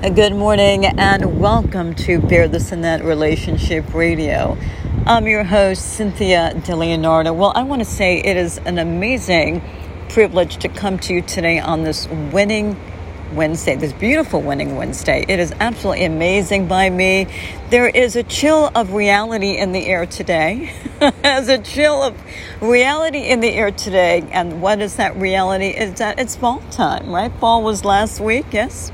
Uh, good morning and welcome to Bear This and That Relationship Radio. I'm your host, Cynthia DeLeonardo. Well, I want to say it is an amazing privilege to come to you today on this winning Wednesday, this beautiful winning Wednesday. It is absolutely amazing by me. There is a chill of reality in the air today. There's a chill of reality in the air today. And what is that reality? Is that it's fall time, right? Fall was last week, yes.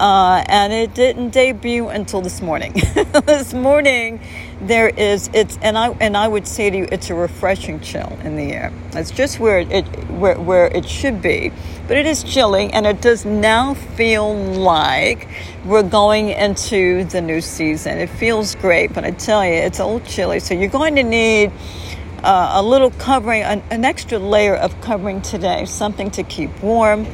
Uh, and it didn't debut until this morning. this morning, there is it's and I and I would say to you, it's a refreshing chill in the air. It's just where it, where where it should be, but it is chilly, and it does now feel like we're going into the new season. It feels great, but I tell you, it's a little chilly. So you're going to need. Uh, a little covering, an, an extra layer of covering today, something to keep warm,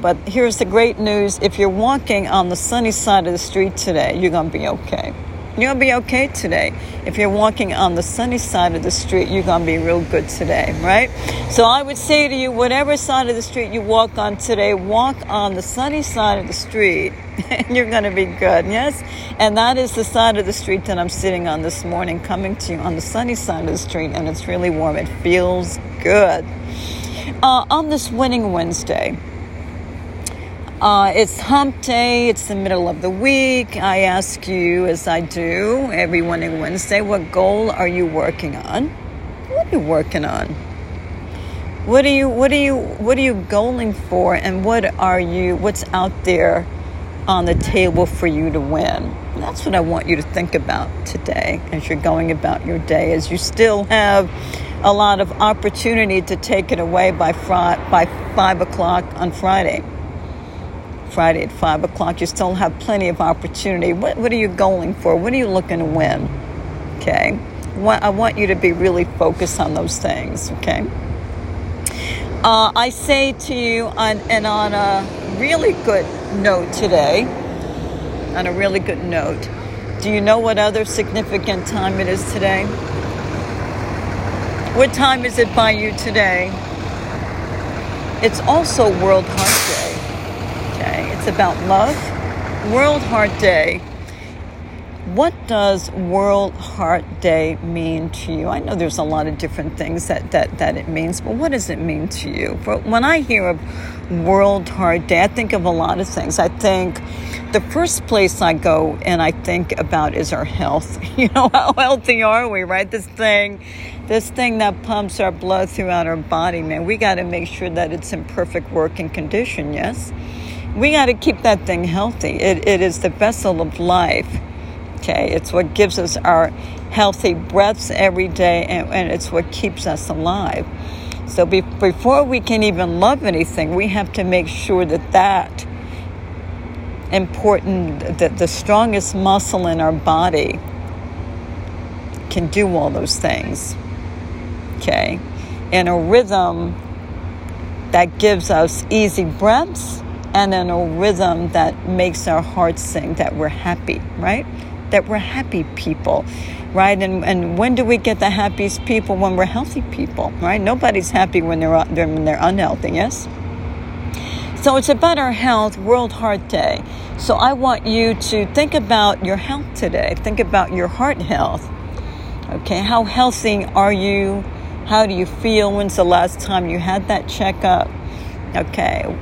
but here's the great news if you're walking on the sunny side of the street today, you're going to be okay. You'll be okay today. If you're walking on the sunny side of the street, you're going to be real good today, right? So I would say to you, whatever side of the street you walk on today, walk on the sunny side of the street and you're going to be good, yes? And that is the side of the street that I'm sitting on this morning, coming to you on the sunny side of the street, and it's really warm. It feels good. Uh, on this winning Wednesday, uh, it's hump day, it's the middle of the week. I ask you, as I do every winning Wednesday, what goal are you working on? What are you working on? What are you what are you what are you going for and what are you what's out there on the table for you to win? That's what I want you to think about today as you're going about your day, as you still have a lot of opportunity to take it away by fr- by five o'clock on Friday. Friday at 5 o'clock. You still have plenty of opportunity. What, what are you going for? What are you looking to win? Okay. What, I want you to be really focused on those things. Okay. Uh, I say to you, on, and on a really good note today, on a really good note, do you know what other significant time it is today? What time is it by you today? It's also World Heart Day. About love. World Heart Day. What does World Heart Day mean to you? I know there's a lot of different things that, that, that it means, but what does it mean to you? When I hear of World Heart Day, I think of a lot of things. I think the first place I go and I think about is our health. You know, how healthy are we, right? This thing, this thing that pumps our blood throughout our body, man, we got to make sure that it's in perfect working condition, yes? We got to keep that thing healthy. It, it is the vessel of life. Okay, it's what gives us our healthy breaths every day, and, and it's what keeps us alive. So be, before we can even love anything, we have to make sure that that important, that the strongest muscle in our body can do all those things. Okay, in a rhythm that gives us easy breaths and in a rhythm that makes our hearts sing that we're happy, right? That we're happy people, right? And, and when do we get the happiest people? When we're healthy people, right? Nobody's happy when they're, when they're unhealthy, yes? So it's about our health, World Heart Day. So I want you to think about your health today. Think about your heart health. Okay, how healthy are you? How do you feel? When's the last time you had that checkup? Okay,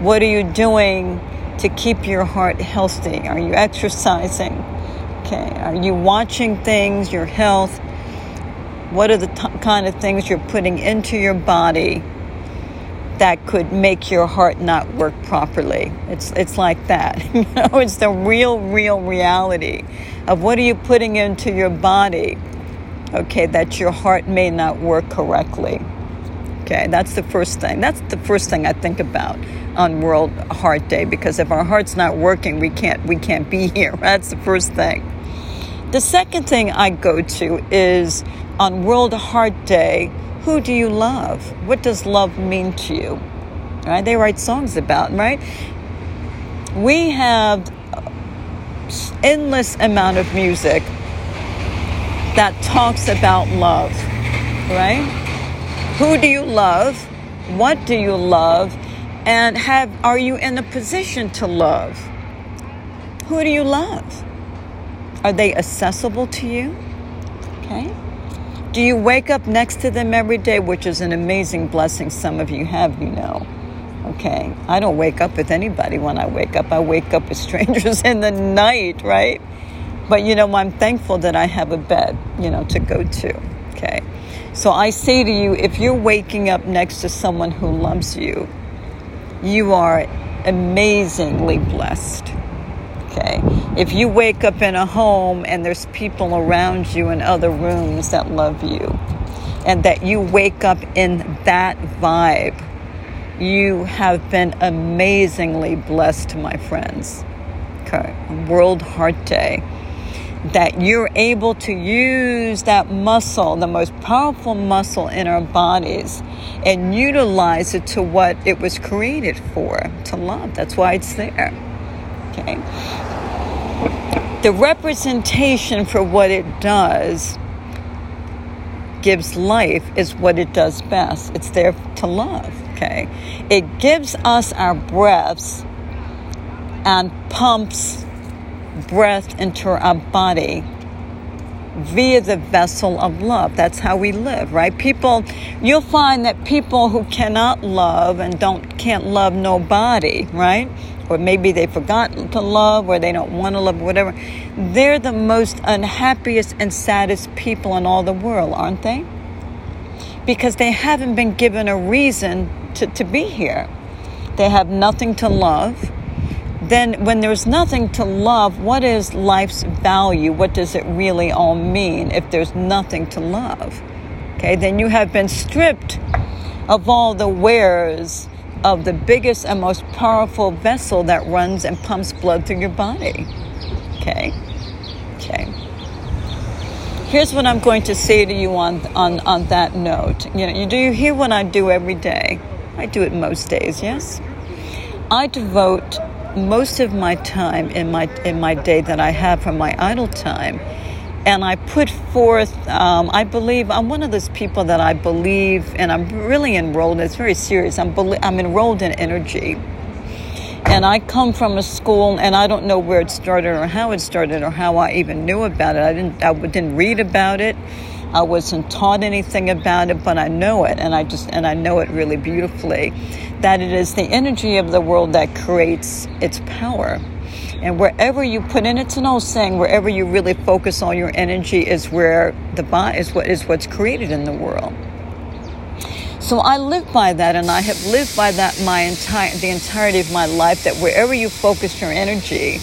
what are you doing to keep your heart healthy? Are you exercising? Okay. Are you watching things, your health? What are the t- kind of things you're putting into your body that could make your heart not work properly? It's it's like that. you know, it's the real real reality of what are you putting into your body? Okay, that your heart may not work correctly. Okay, that's the first thing. That's the first thing I think about on World Heart Day because if our heart's not working, we can't we can't be here. That's the first thing. The second thing I go to is on World Heart Day, who do you love? What does love mean to you? Right? They write songs about, right? We have endless amount of music that talks about love, right? Who do you love? What do you love? And have are you in a position to love? Who do you love? Are they accessible to you? Okay. Do you wake up next to them every day, which is an amazing blessing some of you have, you know? Okay. I don't wake up with anybody when I wake up. I wake up with strangers in the night, right? But you know, I'm thankful that I have a bed, you know, to go to. Okay. So I say to you, if you're waking up next to someone who loves you, you are amazingly blessed. Okay. If you wake up in a home and there's people around you in other rooms that love you, and that you wake up in that vibe, you have been amazingly blessed, my friends. Okay. World Heart Day that you're able to use that muscle, the most powerful muscle in our bodies, and utilize it to what it was created for to love. That's why it's there. Okay. The representation for what it does gives life is what it does best. It's there to love. Okay. It gives us our breaths and pumps breath into our body via the vessel of love. That's how we live, right? People, you'll find that people who cannot love and don't can't love nobody, right? Or maybe they forgot to love or they don't want to love, whatever. They're the most unhappiest and saddest people in all the world, aren't they? Because they haven't been given a reason to, to be here. They have nothing to love then when there's nothing to love, what is life's value? What does it really all mean if there's nothing to love? Okay, then you have been stripped of all the wares of the biggest and most powerful vessel that runs and pumps blood through your body. Okay, okay. Here's what I'm going to say to you on, on, on that note. You know, you do you hear what I do every day? I do it most days, yes? I devote most of my time in my in my day that I have from my idle time, and I put forth. Um, I believe I'm one of those people that I believe, and I'm really enrolled. It's very serious. I'm I'm enrolled in energy, and I come from a school, and I don't know where it started or how it started or how I even knew about it. I didn't I didn't read about it. I wasn't taught anything about it, but I know it, and I just and I know it really beautifully. That it is the energy of the world that creates its power. And wherever you put in, it's an old saying, wherever you really focus all your energy is where the body is what is what's created in the world. So I live by that, and I have lived by that my entire the entirety of my life. That wherever you focus your energy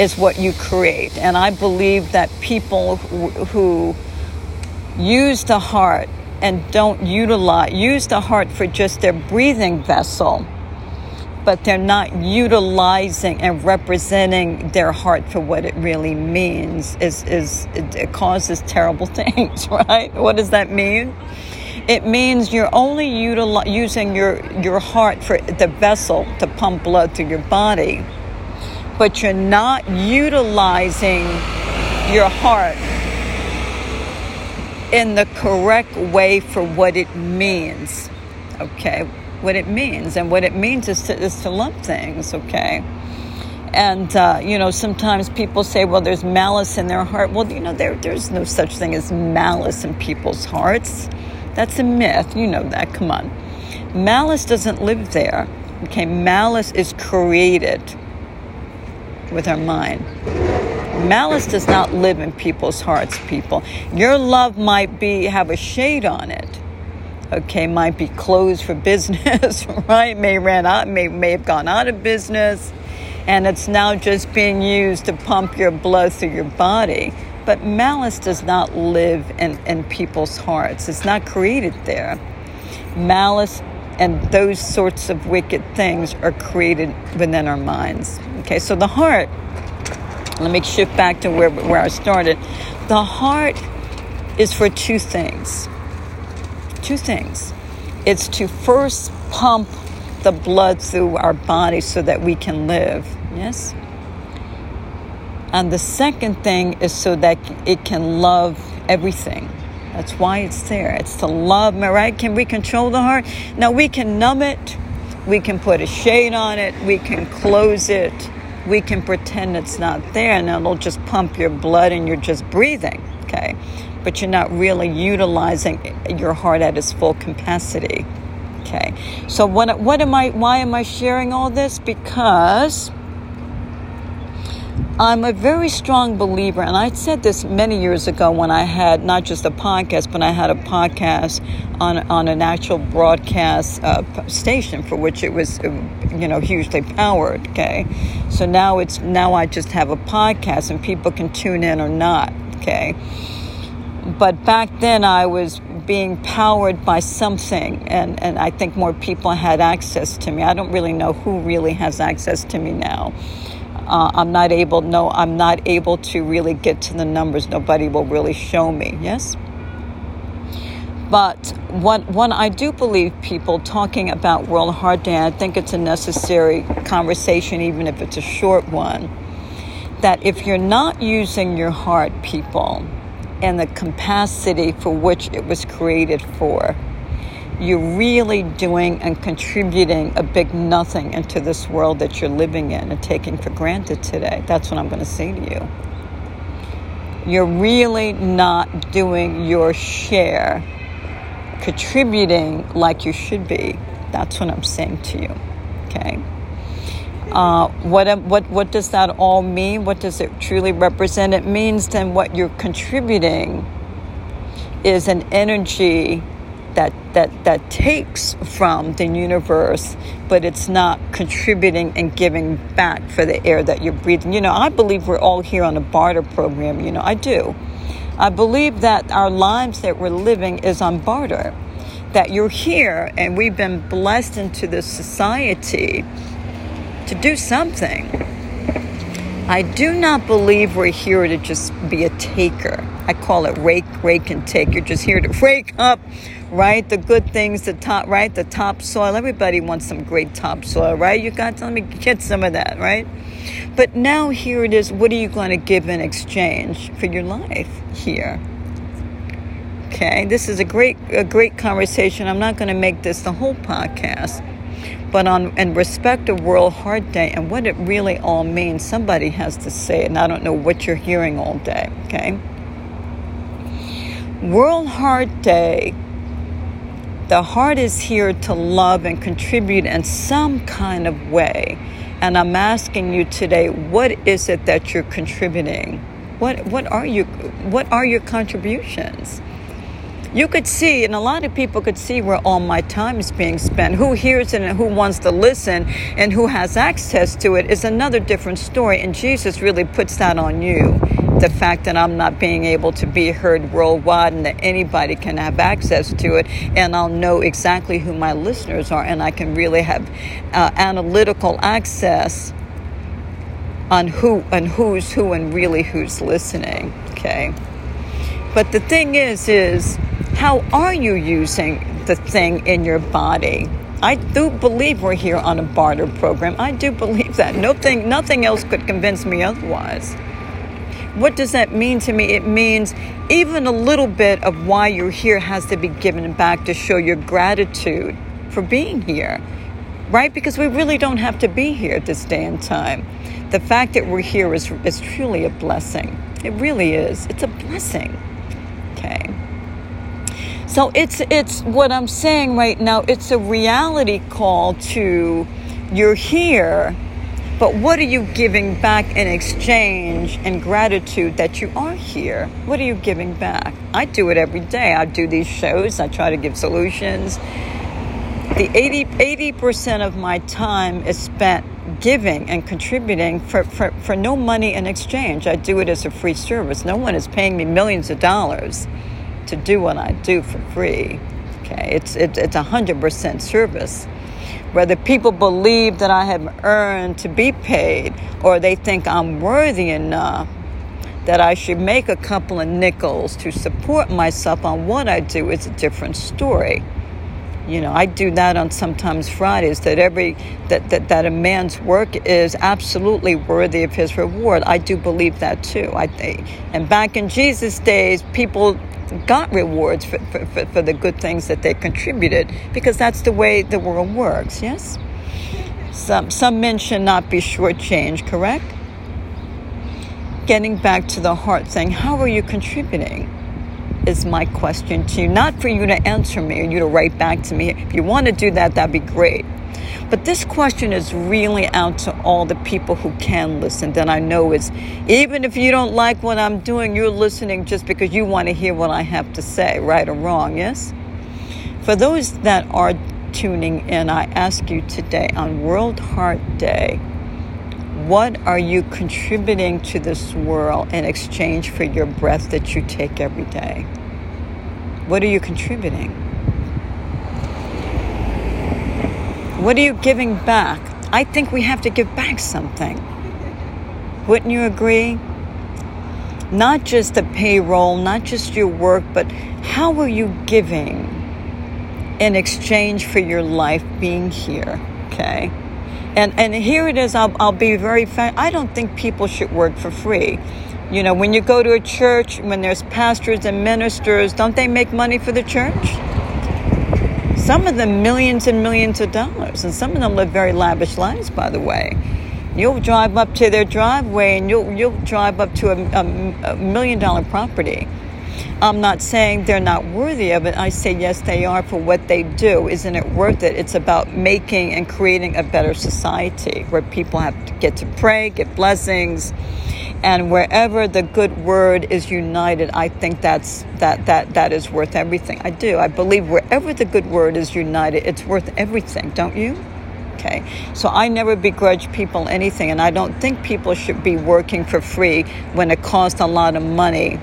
is what you create, and I believe that people who, who use the heart and don't utilize use the heart for just their breathing vessel but they're not utilizing and representing their heart for what it really means is is it, it causes terrible things right? What does that mean? It means you're only utili- using your your heart for the vessel to pump blood through your body but you're not utilizing your heart in the correct way for what it means. Okay, what it means, and what it means is to is to love things. Okay. And uh, you know, sometimes people say, "Well, there's malice in their heart." Well, you know, there there's no such thing as malice in people's hearts. That's a myth. You know that. Come on, malice doesn't live there. Okay, malice is created with our mind. Malice does not live in people's hearts, people. Your love might be have a shade on it. Okay, might be closed for business, right? May ran out, may may have gone out of business, and it's now just being used to pump your blood through your body. But malice does not live in, in people's hearts. It's not created there. Malice and those sorts of wicked things are created within our minds. Okay, so the heart let me shift back to where, where I started. The heart is for two things. Two things. It's to first pump the blood through our body so that we can live. Yes? And the second thing is so that it can love everything. That's why it's there. It's to love, right? Can we control the heart? Now we can numb it, we can put a shade on it, we can close it, we can pretend it's not there and it'll just pump your blood and you're just breathing, okay? But you're not really utilizing your heart at its full capacity. Okay. So what what am I why am I sharing all this? Because I'm a very strong believer, and I said this many years ago when I had not just a podcast, but I had a podcast on on an actual broadcast uh, station for which it was, uh, you know, hugely powered. Okay, so now it's now I just have a podcast, and people can tune in or not. Okay, but back then I was being powered by something, and and I think more people had access to me. I don't really know who really has access to me now uh, I'm not able, no, I'm not able to really get to the numbers. Nobody will really show me, yes? But what, what I do believe people talking about World Heart Day, I think it's a necessary conversation, even if it's a short one, that if you're not using your heart, people, and the capacity for which it was created for, you're really doing and contributing a big nothing into this world that you're living in and taking for granted today. That's what I'm going to say to you. You're really not doing your share, contributing like you should be. That's what I'm saying to you. Okay. Uh, what, what, what does that all mean? What does it truly represent? It means then what you're contributing is an energy that that that takes from the universe but it's not contributing and giving back for the air that you're breathing you know i believe we're all here on a barter program you know i do i believe that our lives that we're living is on barter that you're here and we've been blessed into this society to do something I do not believe we're here to just be a taker. I call it rake, rake, and take. You're just here to rake up right? The good things, the top, right? The topsoil. Everybody wants some great topsoil, right? You got to let me get some of that, right? But now here it is. What are you going to give in exchange for your life here? Okay, this is a great, a great conversation. I'm not going to make this the whole podcast, but on in respect of World Heart Day and what it really all means, somebody has to say it, and I don't know what you're hearing all day. Okay. World Heart Day the heart is here to love and contribute in some kind of way. And I'm asking you today, what is it that you're contributing? What what are you what are your contributions? You could see, and a lot of people could see where all my time is being spent. Who hears it and who wants to listen and who has access to it is another different story. And Jesus really puts that on you the fact that I'm not being able to be heard worldwide and that anybody can have access to it, and I'll know exactly who my listeners are, and I can really have uh, analytical access on who and who's who and really who's listening. Okay, but the thing is, is how are you using the thing in your body? I do believe we're here on a barter program. I do believe that. Nothing, nothing else could convince me otherwise. What does that mean to me? It means even a little bit of why you're here has to be given back to show your gratitude for being here, right? Because we really don't have to be here at this day and time. The fact that we're here is, is truly a blessing. It really is. It's a blessing. So it's it's what I'm saying right now. It's a reality call to you're here but what are you giving back in exchange and gratitude that you are here? What are you giving back? I do it every day. I do these shows, I try to give solutions. The 80, percent of my time is spent giving and contributing for, for, for no money in exchange. I do it as a free service. No one is paying me millions of dollars to do what I do for free. Okay, it's, it, it's 100% service whether people believe that I have earned to be paid or they think I'm worthy enough that I should make a couple of nickels to support myself on what I do is a different story. You know, I do that on sometimes Fridays that every that, that, that a man's work is absolutely worthy of his reward. I do believe that too. I think. And back in Jesus' days, people got rewards for, for, for, for the good things that they contributed because that's the way the world works, yes? Some, some men should not be shortchanged, correct? Getting back to the heart thing, how are you contributing? Is my question to you. Not for you to answer me or you to write back to me. If you want to do that, that'd be great. But this question is really out to all the people who can listen. That I know is, even if you don't like what I'm doing, you're listening just because you want to hear what I have to say, right or wrong, yes? For those that are tuning in, I ask you today on World Heart Day, what are you contributing to this world in exchange for your breath that you take every day? What are you contributing? What are you giving back? I think we have to give back something. Wouldn't you agree? Not just the payroll, not just your work, but how are you giving in exchange for your life being here? Okay. And, and here it is, I'll, I'll be very frank. I don't think people should work for free. You know, when you go to a church, when there's pastors and ministers, don't they make money for the church? Some of them millions and millions of dollars, and some of them live very lavish lives, by the way. You'll drive up to their driveway and you'll, you'll drive up to a, a, a million dollar property. I'm not saying they're not worthy of it. I say yes, they are for what they do. Isn't it worth it? It's about making and creating a better society where people have to get to pray, get blessings, and wherever the good word is united i think that's that that that is worth everything i do i believe wherever the good word is united it's worth everything don't you okay so i never begrudge people anything and i don't think people should be working for free when it costs a lot of money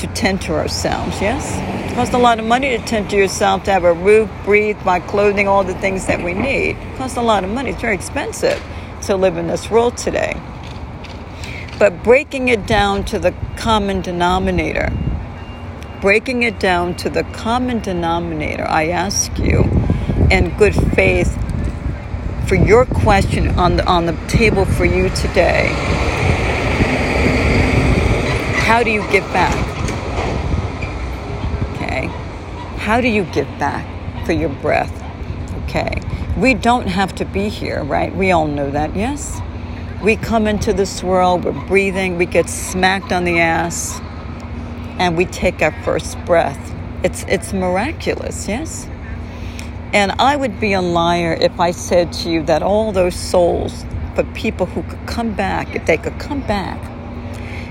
to tend to ourselves yes? It costs a lot of money to tend to yourself to have a roof breathe buy clothing all the things that we need. It costs a lot of money. It's very expensive to live in this world today. But breaking it down to the common denominator, breaking it down to the common denominator, I ask you, in good faith, for your question on the, on the table for you today, how do you give back? Okay. How do you give back for your breath? Okay. We don't have to be here, right? We all know that, yes? we come into this world, we're breathing, we get smacked on the ass, and we take our first breath. It's, it's miraculous, yes? And I would be a liar if I said to you that all those souls, for people who could come back, if they could come back,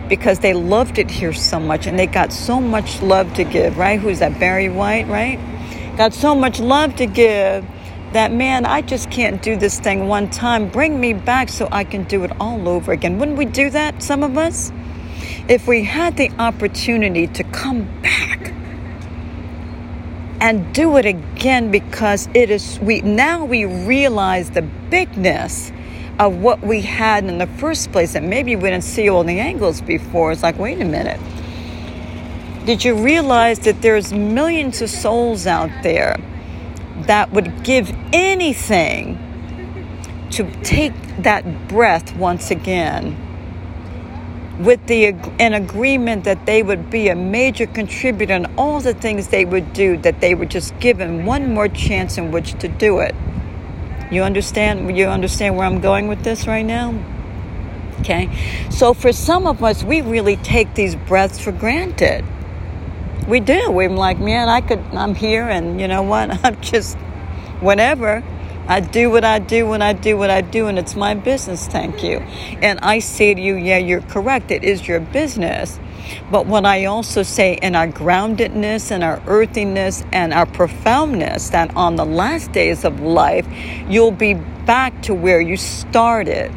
because they loved it here so much and they got so much love to give, right? Who's that? Barry White, right? Got so much love to give that man, I just can't do this thing one time. Bring me back so I can do it all over again. Wouldn't we do that, some of us? If we had the opportunity to come back and do it again because it is we now we realize the bigness of what we had in the first place and maybe we didn't see all the angles before. It's like wait a minute. Did you realize that there's millions of souls out there that would give anything to take that breath once again with the an agreement that they would be a major contributor in all the things they would do that they were just given one more chance in which to do it you understand you understand where i'm going with this right now okay so for some of us we really take these breaths for granted we do. We're like, man, I could, I'm here, and you know what? I'm just, whatever. I do what I do when I do what I do, and it's my business, thank you. And I say to you, yeah, you're correct. It is your business. But what I also say in our groundedness and our earthiness and our profoundness, that on the last days of life, you'll be back to where you started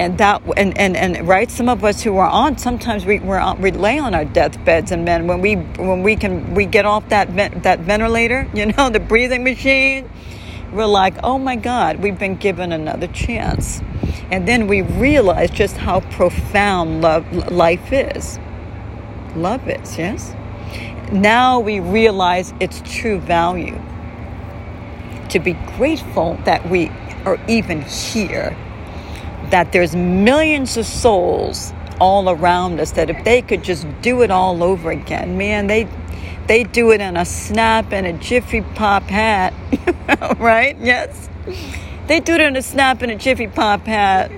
and that and, and and right some of us who are on sometimes we we're on, we lay on our deathbeds and then when we when we can we get off that that ventilator you know the breathing machine we're like oh my god we've been given another chance. And then we realize just how profound love life is. Love is yes? Now we realize its true value. To be grateful that we are even here that there's millions of souls all around us that if they could just do it all over again, man, they they do it in a snap and a jiffy pop hat, right? Yes. They do it in a snap and a jiffy pop hat.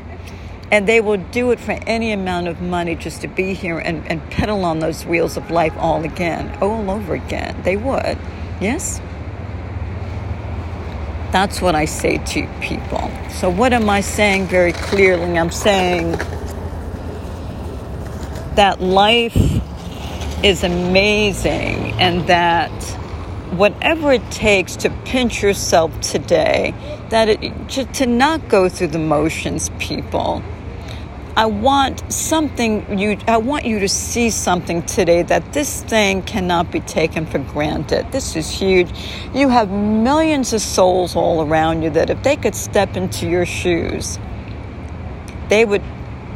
And they will do it for any amount of money just to be here and, and pedal on those wheels of life all again, all over again. They would. Yes? That's what I say to people. So, what am I saying very clearly? I'm saying that life is amazing and that whatever it takes to pinch yourself today, that it, to, to not go through the motions, people. I want something you I want you to see something today that this thing cannot be taken for granted. This is huge. You have millions of souls all around you that if they could step into your shoes, they would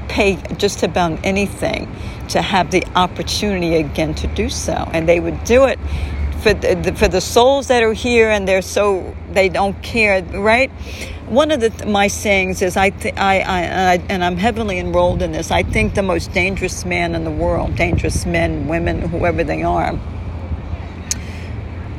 pay just about anything to have the opportunity again to do so. And they would do it for the, for the souls that are here and they're so, they don't care, right? One of the, my sayings is, I, th- I, I, I, and I'm heavily enrolled in this, I think the most dangerous man in the world, dangerous men, women, whoever they are,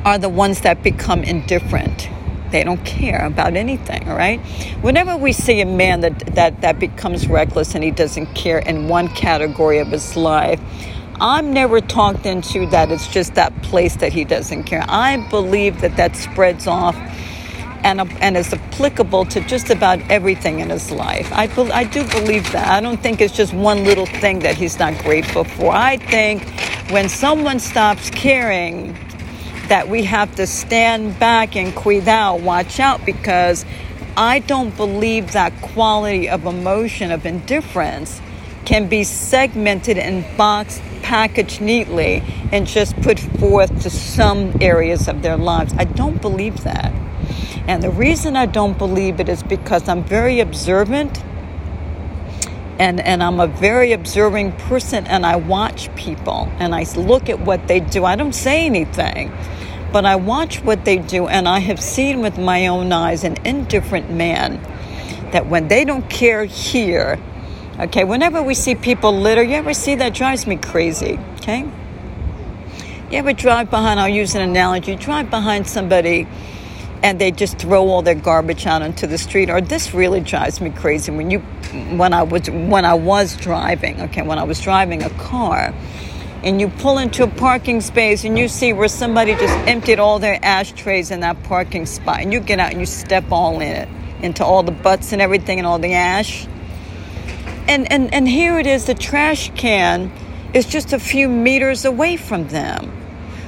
are the ones that become indifferent they don't care about anything, right? Whenever we see a man that, that, that becomes reckless and he doesn't care in one category of his life, I'm never talked into that it's just that place that he doesn't care. I believe that that spreads off and, and is applicable to just about everything in his life. I, I do believe that. I don't think it's just one little thing that he's not grateful for. I think when someone stops caring, that we have to stand back and cuidado, watch out, because I don't believe that quality of emotion, of indifference, can be segmented and boxed, packaged neatly, and just put forth to some areas of their lives. I don't believe that. And the reason I don't believe it is because I'm very observant and, and I'm a very observing person and I watch people and I look at what they do. I don't say anything. But I watch what they do, and I have seen with my own eyes an indifferent man that when they don't care here, okay, whenever we see people litter, you ever see that drives me crazy, okay? You ever drive behind, I'll use an analogy, drive behind somebody and they just throw all their garbage out into the street or this really drives me crazy when you when I was when I was driving okay when I was driving a car and you pull into a parking space and you see where somebody just emptied all their ashtrays in that parking spot and you get out and you step all in it into all the butts and everything and all the ash and and and here it is the trash can is just a few meters away from them.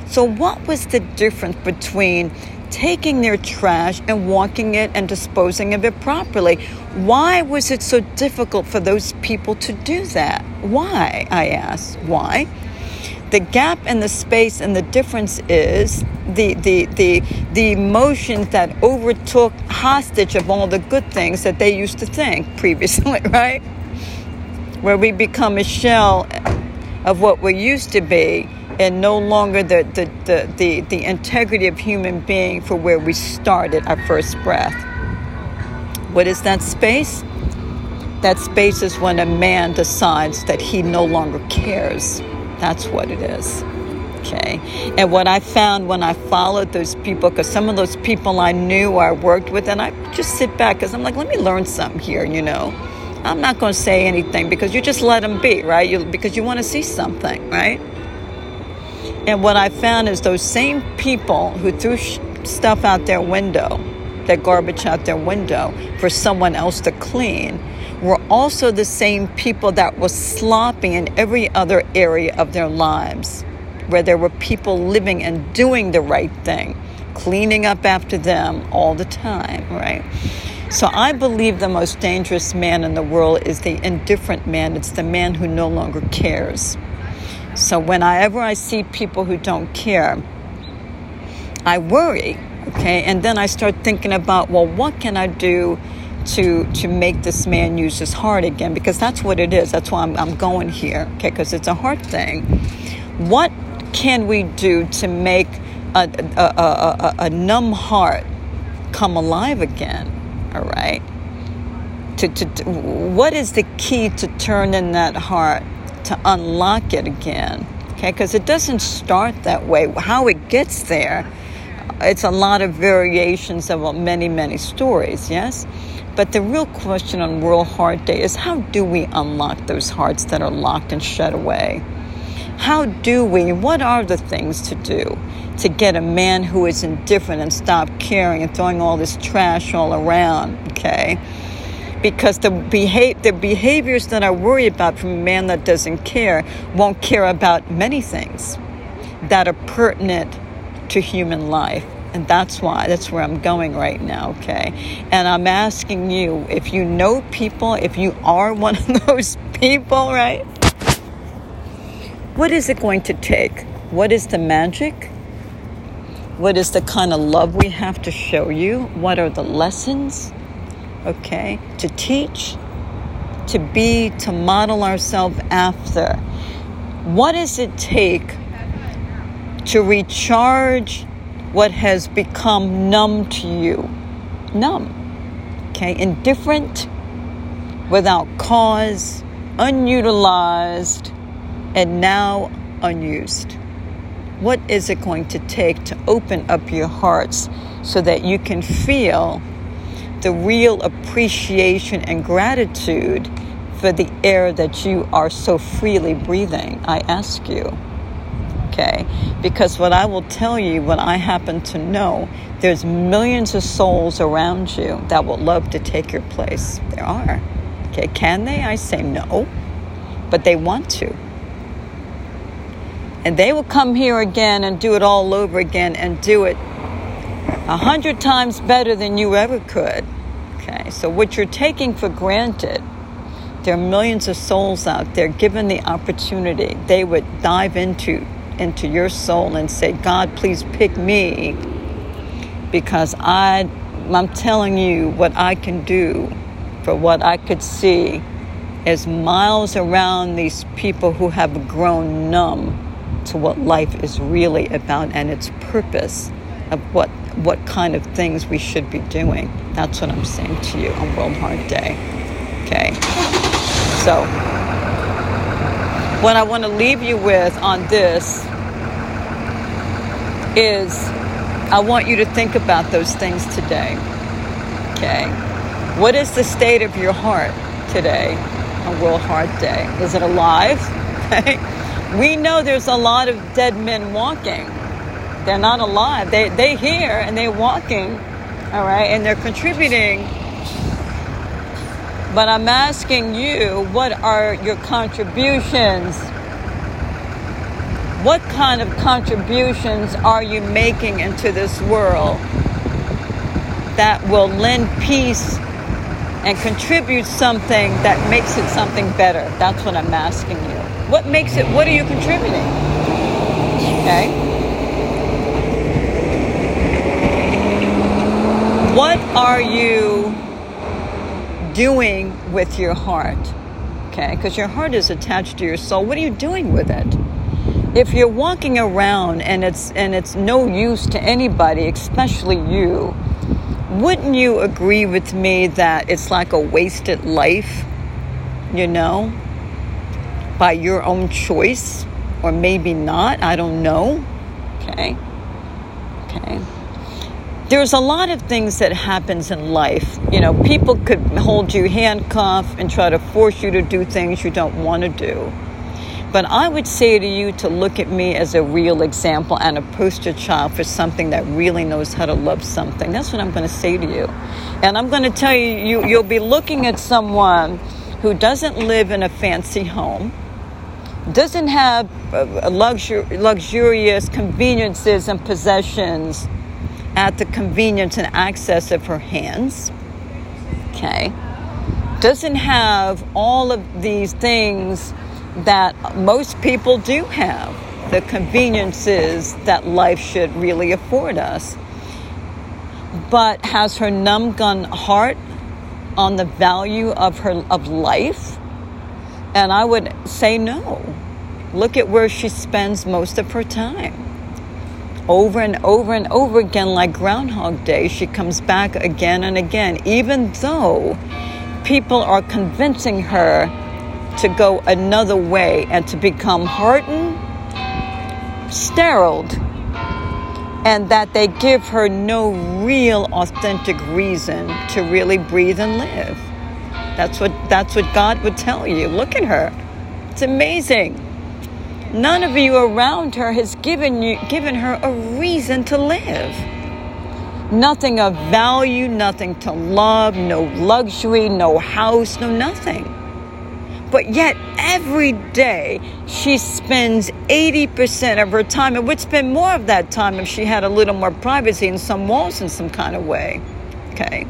So what was the difference between taking their trash and walking it and disposing of it properly? Why was it so difficult for those people to do that? Why i ask? Why? The gap and the space and the difference is the the the the emotions that overtook hostage of all the good things that they used to think previously, right? Where we become a shell of what we used to be and no longer the, the, the, the, the integrity of human being for where we started our first breath. What is that space? That space is when a man decides that he no longer cares that's what it is. Okay. And what I found when I followed those people, because some of those people I knew I worked with, and I just sit back because I'm like, let me learn something here, you know. I'm not going to say anything because you just let them be, right? You, because you want to see something, right? And what I found is those same people who threw sh- stuff out their window, their garbage out their window for someone else to clean, were also the same people that were sloppy in every other area of their lives, where there were people living and doing the right thing, cleaning up after them all the time, right? So I believe the most dangerous man in the world is the indifferent man. It's the man who no longer cares. So whenever I see people who don't care, I worry, okay? And then I start thinking about, well, what can I do to to make this man use his heart again because that's what it is that's why i'm, I'm going here okay because it's a heart thing what can we do to make a, a, a, a, numb heart come alive again all right to, to, to what is the key to turn in that heart to unlock it again Okay, because it doesn't start that way. How it gets there, it's a lot of variations of many, many stories, yes? But the real question on World Heart Day is how do we unlock those hearts that are locked and shut away? How do we, what are the things to do to get a man who is indifferent and stop caring and throwing all this trash all around, okay? Because the, beha- the behaviors that I worry about from a man that doesn't care won't care about many things that are pertinent to human life. And that's why, that's where I'm going right now, okay? And I'm asking you if you know people, if you are one of those people, right? What is it going to take? What is the magic? What is the kind of love we have to show you? What are the lessons? Okay, to teach, to be, to model ourselves after. What does it take to recharge what has become numb to you. Numb. Okay, indifferent, without cause, unutilized, and now unused. What is it going to take to open up your hearts so that you can feel the real appreciation and gratitude for the air that you are so freely breathing? I ask you okay? Because what I will tell you, what I happen to know, there's millions of souls around you that will love to take your place. There are. Okay, can they? I say no, but they want to. And they will come here again and do it all over again and do it a hundred times better than you ever could. Okay, so what you're taking for granted, there are millions of souls out there given the opportunity, they would dive into into your soul and say, God, please pick me because I, I'm telling you what I can do for what I could see is miles around these people who have grown numb to what life is really about and its purpose of what what kind of things we should be doing. That's what I'm saying to you on World Heart Day. Okay. So what I want to leave you with on this is I want you to think about those things today. Okay? What is the state of your heart today on World Heart Day? Is it alive? Okay? We know there's a lot of dead men walking. They're not alive. They they here and they're walking, all right, and they're contributing. But I'm asking you, what are your contributions what kind of contributions are you making into this world that will lend peace and contribute something that makes it something better? That's what I'm asking you. What makes it, what are you contributing? Okay? What are you doing with your heart? Okay? Because your heart is attached to your soul. What are you doing with it? if you're walking around and it's and it's no use to anybody, especially you, wouldn't you agree with me that it's like a wasted life, you know, by your own choice or maybe not, I don't know. Okay? Okay. There's a lot of things that happens in life. You know, people could hold you handcuffed and try to force you to do things you don't want to do but I would say to you to look at me as a real example and a poster child for something that really knows how to love something. That's what I'm going to say to you. And I'm going to tell you, you you'll be looking at someone who doesn't live in a fancy home, doesn't have uh, luxur- luxurious conveniences and possessions at the convenience and access of her hands. Okay. Doesn't have all of these things that most people do have the conveniences that life should really afford us. But has her numb gun heart on the value of her of life? And I would say no. Look at where she spends most of her time. Over and over and over again, like Groundhog Day, she comes back again and again, even though people are convincing her to go another way and to become hardened steriled and that they give her no real authentic reason to really breathe and live. That's what that's what God would tell you. Look at her. It's amazing. None of you around her has given you given her a reason to live. Nothing of value, nothing to love, no luxury, no house, no nothing. But yet, every day, she spends 80% of her time and would spend more of that time if she had a little more privacy and some walls in some kind of way. Okay?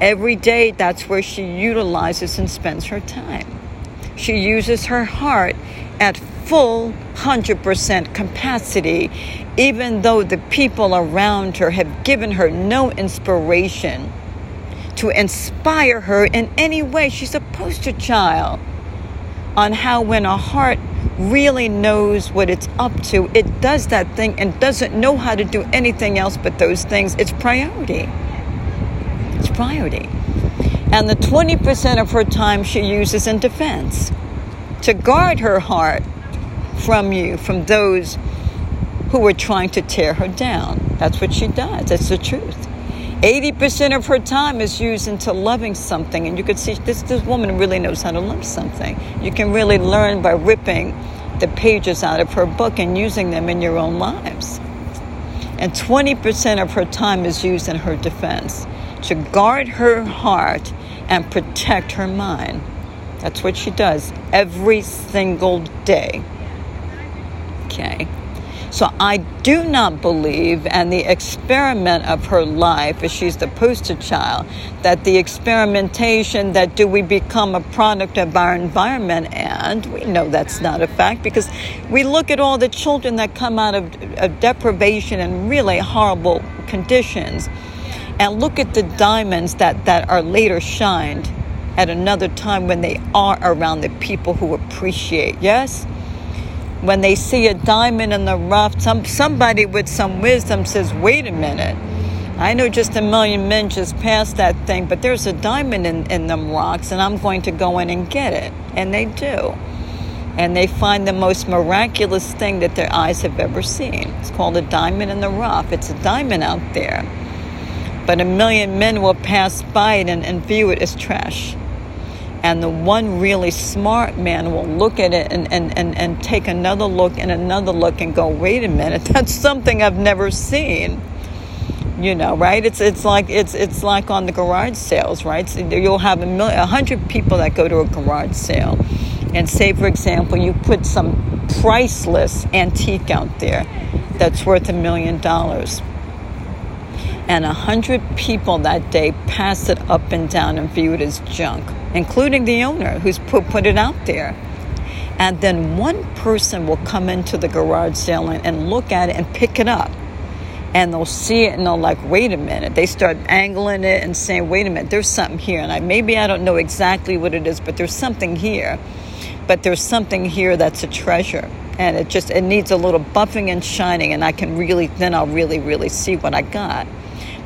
Every day, that's where she utilizes and spends her time. She uses her heart at full 100% capacity, even though the people around her have given her no inspiration to inspire her in any way. She's a poster child on how, when a heart really knows what it's up to, it does that thing and doesn't know how to do anything else but those things. It's priority. Priority. And the 20% of her time she uses in defense to guard her heart from you, from those who are trying to tear her down. That's what she does. That's the truth. 80% of her time is used into loving something. And you could see this, this woman really knows how to love something. You can really learn by ripping the pages out of her book and using them in your own lives. And 20% of her time is used in her defense to guard her heart and protect her mind. That's what she does every single day. Okay. So I do not believe, and the experiment of her life, as she's the poster child, that the experimentation that do we become a product of our environment, and we know that's not a fact because we look at all the children that come out of, of deprivation and really horrible conditions, and look at the diamonds that, that are later shined at another time when they are around the people who appreciate. Yes? when they see a diamond in the rough, some, somebody with some wisdom says, wait a minute. I know just a million men just passed that thing, but there's a diamond in, in them rocks, and I'm going to go in and get it. And they do. And they find the most miraculous thing that their eyes have ever seen. It's called a diamond in the rough. It's a diamond out there. But a million men will pass by it and, and view it as trash and the one really smart man will look at it and, and, and, and take another look and another look and go, wait a minute, that's something I've never seen. You know, right? It's it's like it's it's like on the garage sales, right? So you'll have a million, a hundred people that go to a garage sale, and say, for example, you put some priceless antique out there that's worth a million dollars and a hundred people that day pass it up and down and view it as junk, including the owner who's put, put it out there. And then one person will come into the garage sale and, and look at it and pick it up. And they'll see it and they'll like, wait a minute. They start angling it and saying, wait a minute, there's something here. And I maybe I don't know exactly what it is, but there's something here. But there's something here that's a treasure and it just it needs a little buffing and shining and i can really then i'll really really see what i got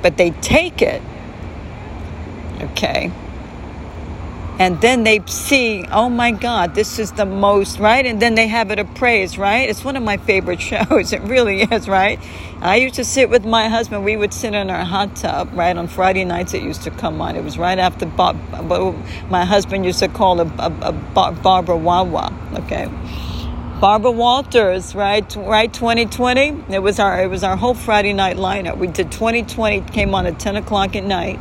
but they take it, okay? And then they see, oh my God, this is the most, right? And then they have it appraised, right? It's one of my favorite shows. It really is, right? I used to sit with my husband. We would sit in our hot tub, right? On Friday nights, it used to come on. It was right after Bob, my husband used to call a, a, a Barbara Wawa, okay? Barbara Walters, right? Right, 2020. It was our it was our whole Friday night lineup. We did 2020 came on at 10 o'clock at night.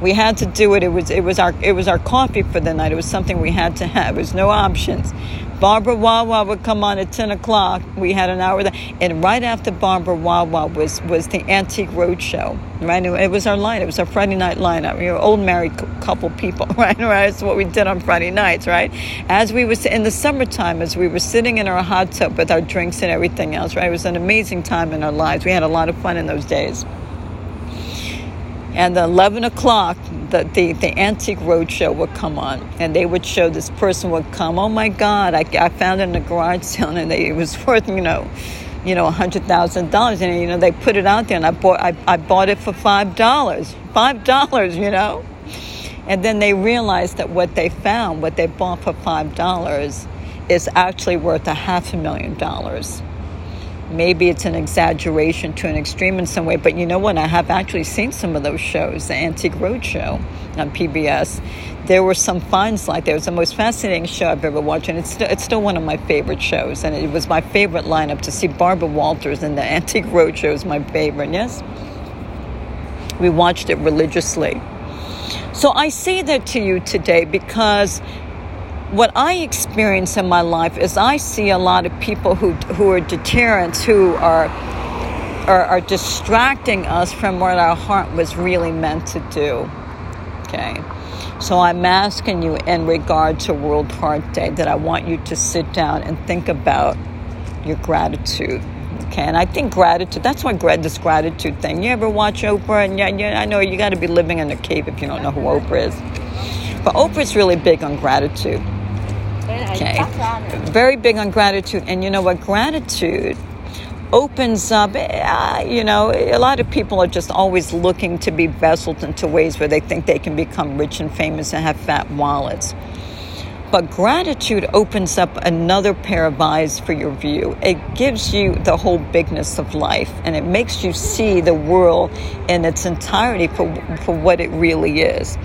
We had to do it. It was it was our it was our coffee for the night. It was something we had to have. There was no options. Barbara Wawa would come on at 10 o'clock. We had an hour there. And right after Barbara Wawa was, was the Antique Roadshow. Right? It was our line. It was our Friday night lineup. We were old married couple people, right? right? That's what we did on Friday nights, right? As we was in the summertime, as we were sitting in our hot tub with our drinks and everything else, right? It was an amazing time in our lives. We had a lot of fun in those days. And at 11 o'clock, the, the, the Antique Roadshow would come on, and they would show this person would come. Oh my God, I, I found it in a garage sale, and they, it was worth, you know, you know, hundred thousand dollars, and you know they put it out there, and I bought I, I bought it for five dollars, five dollars, you know, and then they realized that what they found, what they bought for five dollars, is actually worth a half a million dollars. Maybe it's an exaggeration to an extreme in some way, but you know what? I have actually seen some of those shows, the Antique Roadshow on PBS. There were some finds like that. It was the most fascinating show I've ever watched, and it's still, it's still one of my favorite shows. And it was my favorite lineup to see Barbara Walters in the Antique Roadshow is my favorite. Yes, we watched it religiously. So I say that to you today because what I experience in my life is I see a lot of people who who are deterrents who are are, are distracting us from what our heart was really meant to do. Okay. So I'm asking you in regard to World Heart Day that I want you to sit down and think about your gratitude. Okay, and I think gratitude, that's why Greg, this gratitude thing. You ever watch Oprah? And yeah, yeah I know you got to be living in a cave if you don't know who Oprah is. But Oprah's really big on gratitude. Okay. Very big on gratitude. And you know what? Gratitude opens up, uh, you know, a lot of people are just always looking to be vesseled into ways where they think they can become rich and famous and have fat wallets. But gratitude opens up another pair of eyes for your view. It gives you the whole bigness of life and it makes you see the world in its entirety for, for what it really is.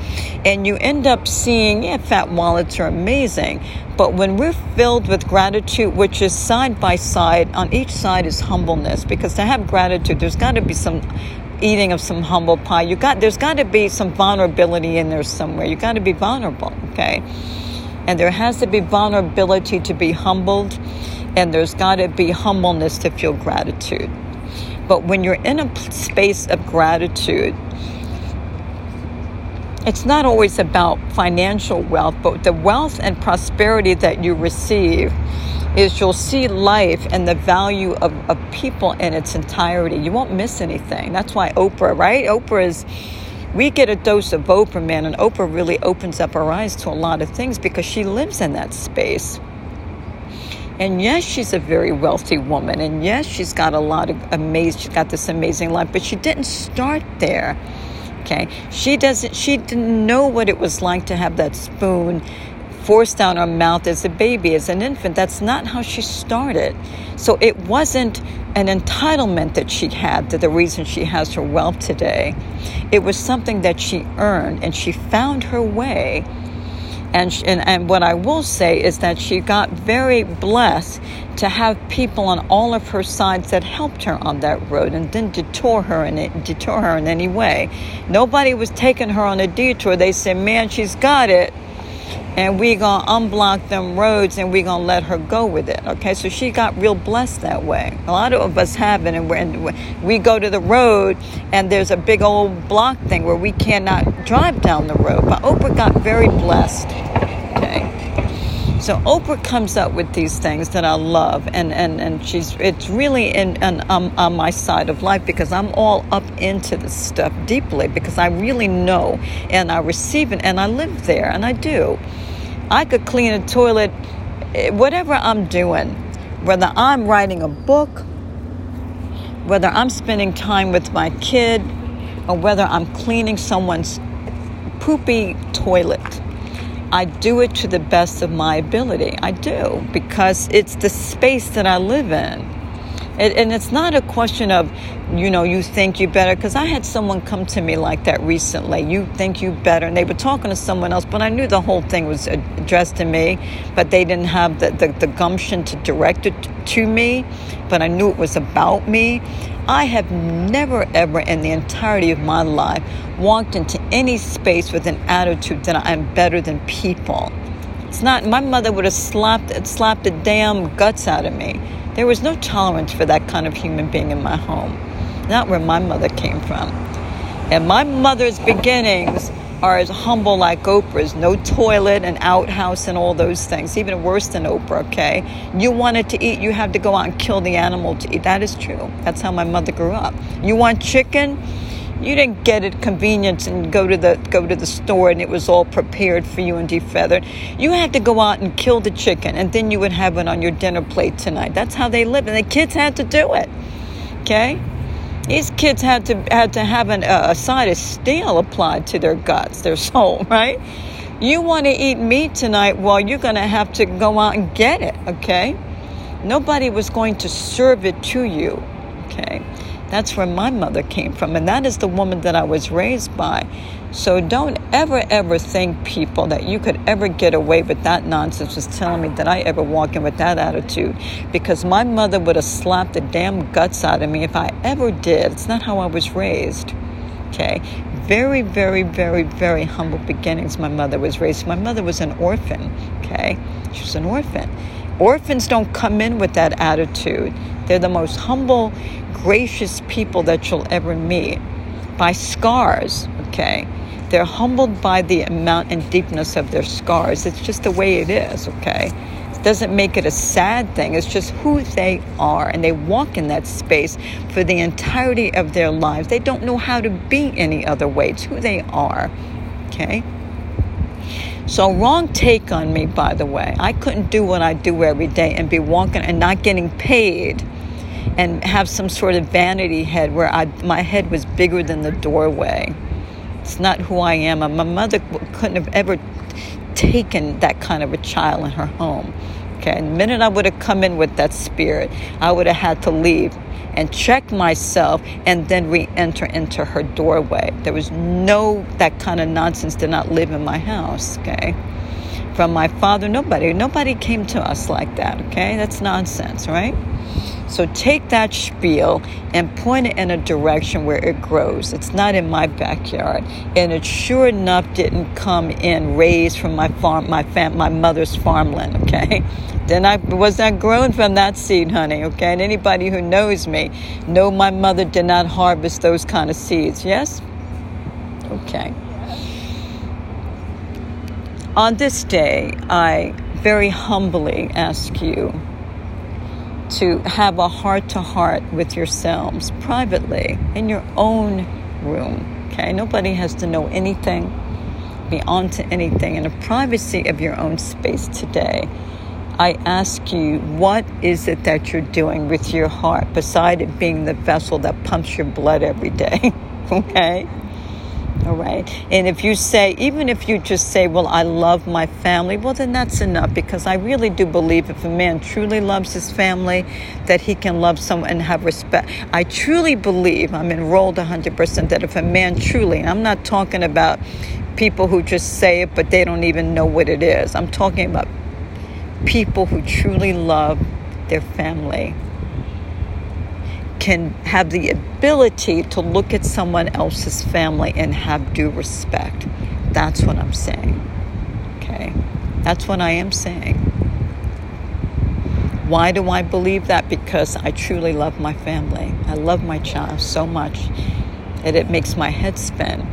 And you end up seeing, yeah, fat wallets are amazing, but when we're filled with gratitude, which is side by side, on each side is humbleness, because to have gratitude, there's got to be some eating of some humble pie. You got there's got to be some vulnerability in there somewhere. You got to be vulnerable, okay? And there has to be vulnerability to be humbled, and there's got to be humbleness to feel gratitude. But when you're in a space of gratitude, it's not always about financial wealth, but the wealth and prosperity that you receive is you'll see life and the value of, of people in its entirety. You won't miss anything. That's why Oprah, right? Oprah is we get a dose of Oprah, man, and Oprah really opens up our eyes to a lot of things because she lives in that space. And yes, she's a very wealthy woman, and yes, she's got a lot of amazing, she's got this amazing life, but she didn't start there. Okay, she doesn't, she didn't know what it was like to have that spoon forced down her mouth as a baby, as an infant. That's not how she started. So it wasn't an entitlement that she had to the reason she has her wealth today. It was something that she earned and she found her way. And, she, and, and what I will say is that she got very blessed to have people on all of her sides that helped her on that road and didn't detour her in it, detour her in any way. Nobody was taking her on a detour. They said, "Man, she's got it." And we're gonna unblock them roads and we're gonna let her go with it okay? So she got real blessed that way. A lot of us haven't and, and we go to the road and there's a big old block thing where we cannot drive down the road but oprah got very blessed okay so Oprah comes up with these things that I love, and, and, and she's it's really in, um, on my side of life because I'm all up into this stuff deeply because I really know and I receive it and I live there and I do. I could clean a toilet, eh, whatever I'm doing, whether I'm writing a book, whether I'm spending time with my kid, or whether I'm cleaning someone's poopy toilet. I do it to the best of my ability. I do because it's the space that I live in. It, and it's not a question of, you know, you think you better. Because I had someone come to me like that recently. You think you better. And they were talking to someone else, but I knew the whole thing was addressed to me. But they didn't have the, the, the gumption to direct it to me. But I knew it was about me. I have never, ever in the entirety of my life walked into any space with an attitude that I'm better than people. It's not, my mother would have slapped, slapped the damn guts out of me there was no tolerance for that kind of human being in my home, not where my mother came from. And my mother's beginnings are as humble like Oprah's no toilet, and outhouse, and all those things, even worse than Oprah, okay? You wanted to eat, you had to go out and kill the animal to eat. That is true. That's how my mother grew up. You want chicken? You didn't get it convenience and go to the go to the store and it was all prepared for you and defeathered. You had to go out and kill the chicken and then you would have it on your dinner plate tonight. That's how they lived, and the kids had to do it. Okay. These kids had to had to have an, uh, a side of steel applied to their guts, their soul, right? You want to eat meat tonight? Well, you're going to have to go out and get it, okay? Nobody was going to serve it to you. Okay. That's where my mother came from, and that is the woman that I was raised by. So don't ever, ever think, people, that you could ever get away with that nonsense, just telling me that I ever walk in with that attitude. Because my mother would have slapped the damn guts out of me if I ever did. It's not how I was raised. Okay? Very, very, very, very humble beginnings my mother was raised. My mother was an orphan. Okay? She was an orphan. Orphans don't come in with that attitude. They're the most humble, gracious people that you'll ever meet by scars, okay? They're humbled by the amount and deepness of their scars. It's just the way it is, okay? It doesn't make it a sad thing. It's just who they are. And they walk in that space for the entirety of their lives. They don't know how to be any other way. It's who they are, okay? So, wrong take on me, by the way. I couldn't do what I do every day and be walking and not getting paid and have some sort of vanity head where I, my head was bigger than the doorway. It's not who I am. My mother couldn't have ever taken that kind of a child in her home. Okay, and the minute I would have come in with that spirit, I would have had to leave and check myself and then re-enter into her doorway. There was no that kind of nonsense did not live in my house, okay? From my father, nobody, nobody came to us like that, okay? That's nonsense, right? So take that spiel and point it in a direction where it grows. It's not in my backyard, and it sure enough didn't come in raised from my farm, my fam, my mother's farmland. Okay, then I was not grown from that seed, honey. Okay, and anybody who knows me know my mother did not harvest those kind of seeds. Yes. Okay. On this day, I very humbly ask you to have a heart to heart with yourselves privately in your own room. Okay, nobody has to know anything, be on to anything in the privacy of your own space today. I ask you, what is it that you're doing with your heart beside it being the vessel that pumps your blood every day? okay? All right. And if you say, even if you just say, well, I love my family, well, then that's enough because I really do believe if a man truly loves his family, that he can love someone and have respect. I truly believe, I'm enrolled 100%, that if a man truly, and I'm not talking about people who just say it, but they don't even know what it is. I'm talking about people who truly love their family can have the ability to look at someone else's family and have due respect. That's what I'm saying. Okay? That's what I am saying. Why do I believe that? Because I truly love my family. I love my child so much that it makes my head spin.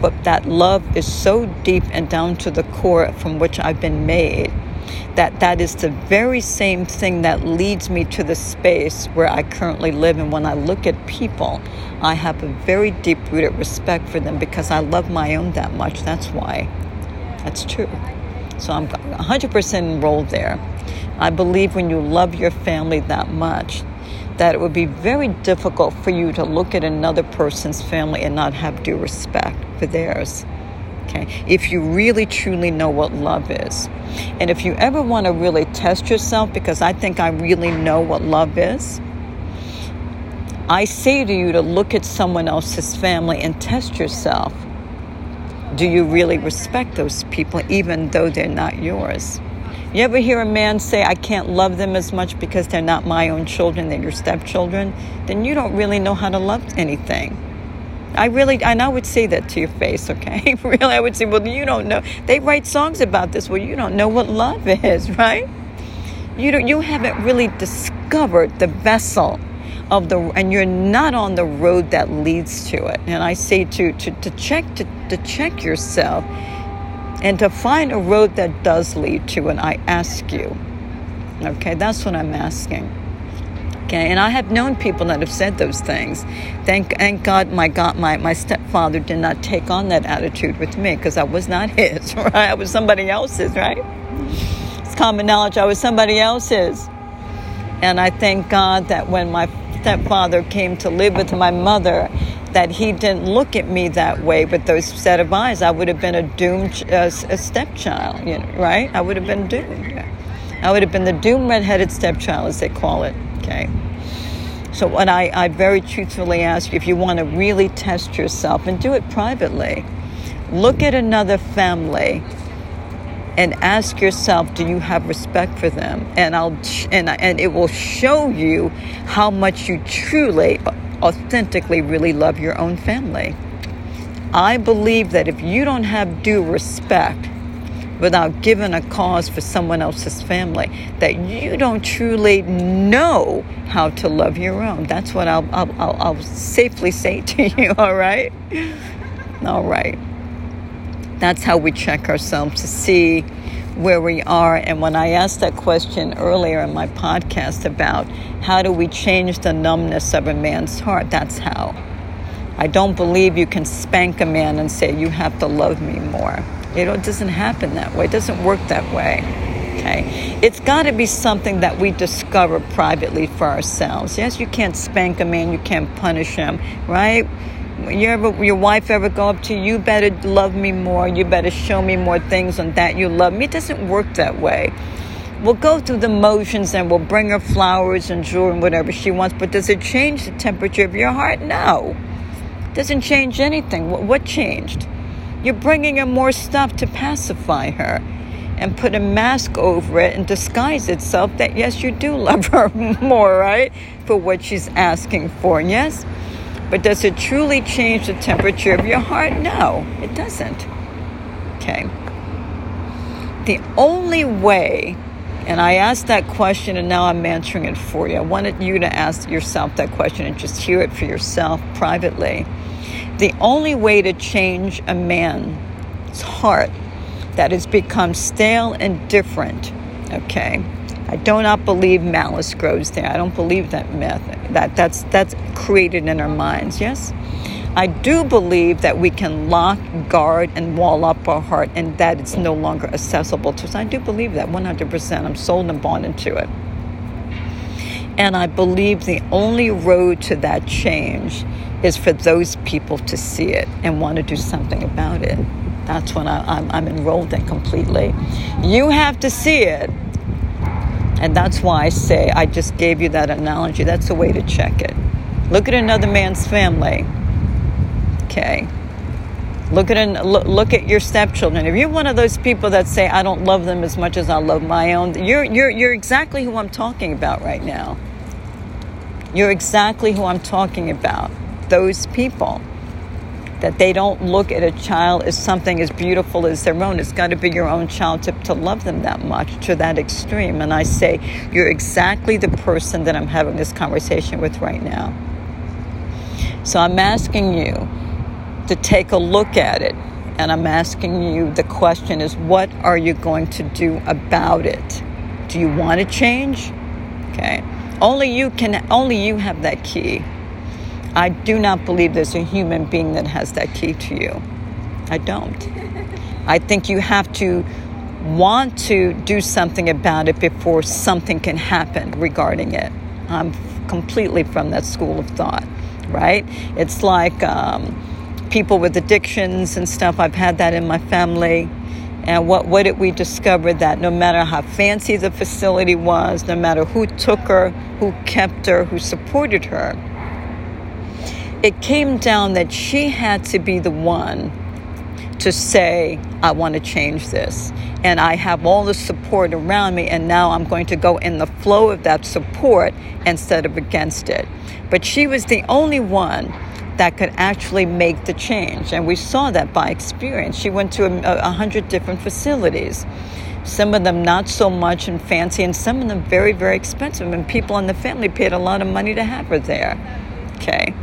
But that love is so deep and down to the core from which I've been made that that is the very same thing that leads me to the space where I currently live. And when I look at people, I have a very deep rooted respect for them because I love my own that much. That's why. That's true. So I'm 100% enrolled there. I believe when you love your family that much, that it would be very difficult for you to look at another person's family and not have due respect for theirs. Okay? If you really truly know what love is. And if you ever want to really test yourself, because I think I really know what love is, I say to you to look at someone else's family and test yourself. Do you really respect those people, even though they're not yours? You ever hear a man say, I can't love them as much because they're not my own children, they're your stepchildren? Then you don't really know how to love anything. I really, and I would say that to your face, okay? really, I would say, well, you don't know. They write songs about this. Well, you don't know what love is, right? You don't, you haven't really discovered the vessel of the, and you're not on the road that leads to it. And I say to to, to check to, to check yourself, and to find a road that does lead to it. I ask you, okay? That's what I'm asking. Okay, and I have known people that have said those things. Thank, thank God my God my, my stepfather did not take on that attitude with me because I was not his, right? I was somebody else's, right? It's common knowledge I was somebody else's. And I thank God that when my stepfather came to live with my mother, that he didn't look at me that way with those set of eyes. I would have been a doomed uh, a stepchild, you know, right? I would have been doomed. I would have been the doomed red-headed stepchild, as they call it. Okay. So what I, I very truthfully ask you, if you want to really test yourself and do it privately, look at another family and ask yourself, do you have respect for them? And I'll and and it will show you how much you truly, authentically, really love your own family. I believe that if you don't have due respect without giving a cause for someone else's family, that you don't truly know how to love your own. That's what I'll, I'll, I'll, I'll safely say to you, all right? All right. That's how we check ourselves to see where we are. And when I asked that question earlier in my podcast about how do we change the numbness of a man's heart, that's how. I don't believe you can spank a man and say, You have to love me more. It doesn't happen that way, it doesn't work that way. Okay? It's got to be something that we discover privately for ourselves. Yes, you can't spank a man, you can't punish him, right? You ever, your wife ever go up to you, you better love me more, you better show me more things on that you love me. It doesn't work that way. We'll go through the motions and we'll bring her flowers and jewelry and whatever she wants, but does it change the temperature of your heart? No. It Doesn't change anything. What, what changed? You're bringing her more stuff to pacify her and put a mask over it and disguise itself that yes, you do love her more, right? For what she's asking for, and yes? But does it truly change the temperature of your heart? No, it doesn't. Okay. The only way, and I asked that question and now I'm answering it for you. I wanted you to ask yourself that question and just hear it for yourself privately. The only way to change a man's heart that has become stale and different, okay, I do not believe malice grows there. I don't believe that myth. That that's that's created in our minds. Yes, I do believe that we can lock, guard, and wall up our heart, and that it's no longer accessible to us. I do believe that 100%. I'm sold and bought into it. And I believe the only road to that change is for those people to see it and want to do something about it. That's when I, I'm, I'm enrolled in completely. You have to see it and that's why I say I just gave you that analogy. That's a way to check it. Look at another man's family. Okay. Look at an, look, at your stepchildren. If you're one of those people that say I don't love them as much as I love my own, you're you're you're exactly who I'm talking about right now. You're exactly who I'm talking about. Those people that they don't look at a child as something as beautiful as their own. It's got to be your own child to, to love them that much, to that extreme. And I say, you're exactly the person that I'm having this conversation with right now. So I'm asking you to take a look at it. And I'm asking you the question is, what are you going to do about it? Do you want to change? Okay. Only you can, only you have that key. I do not believe there's a human being that has that key to you. I don't. I think you have to want to do something about it before something can happen regarding it. I'm completely from that school of thought, right? It's like um, people with addictions and stuff. I've had that in my family. And what, what did we discover? That no matter how fancy the facility was, no matter who took her, who kept her, who supported her, it came down that she had to be the one to say, I want to change this. And I have all the support around me, and now I'm going to go in the flow of that support instead of against it. But she was the only one that could actually make the change. And we saw that by experience. She went to a, a hundred different facilities. Some of them not so much and fancy, and some of them very, very expensive. And people in the family paid a lot of money to have her there. Okay.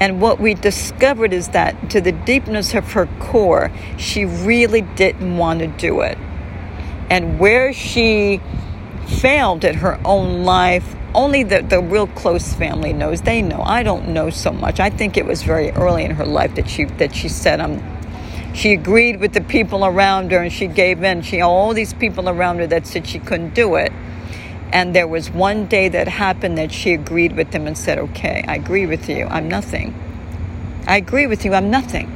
And what we discovered is that to the deepness of her core, she really didn't want to do it. And where she failed in her own life, only the, the real close family knows. They know. I don't know so much. I think it was very early in her life that she that she said, "I'm." Um, she agreed with the people around her, and she gave in. She all these people around her that said she couldn't do it, and there was one day that happened that she agreed with them and said, Okay, I agree with you. I'm nothing. I agree with you. I'm nothing.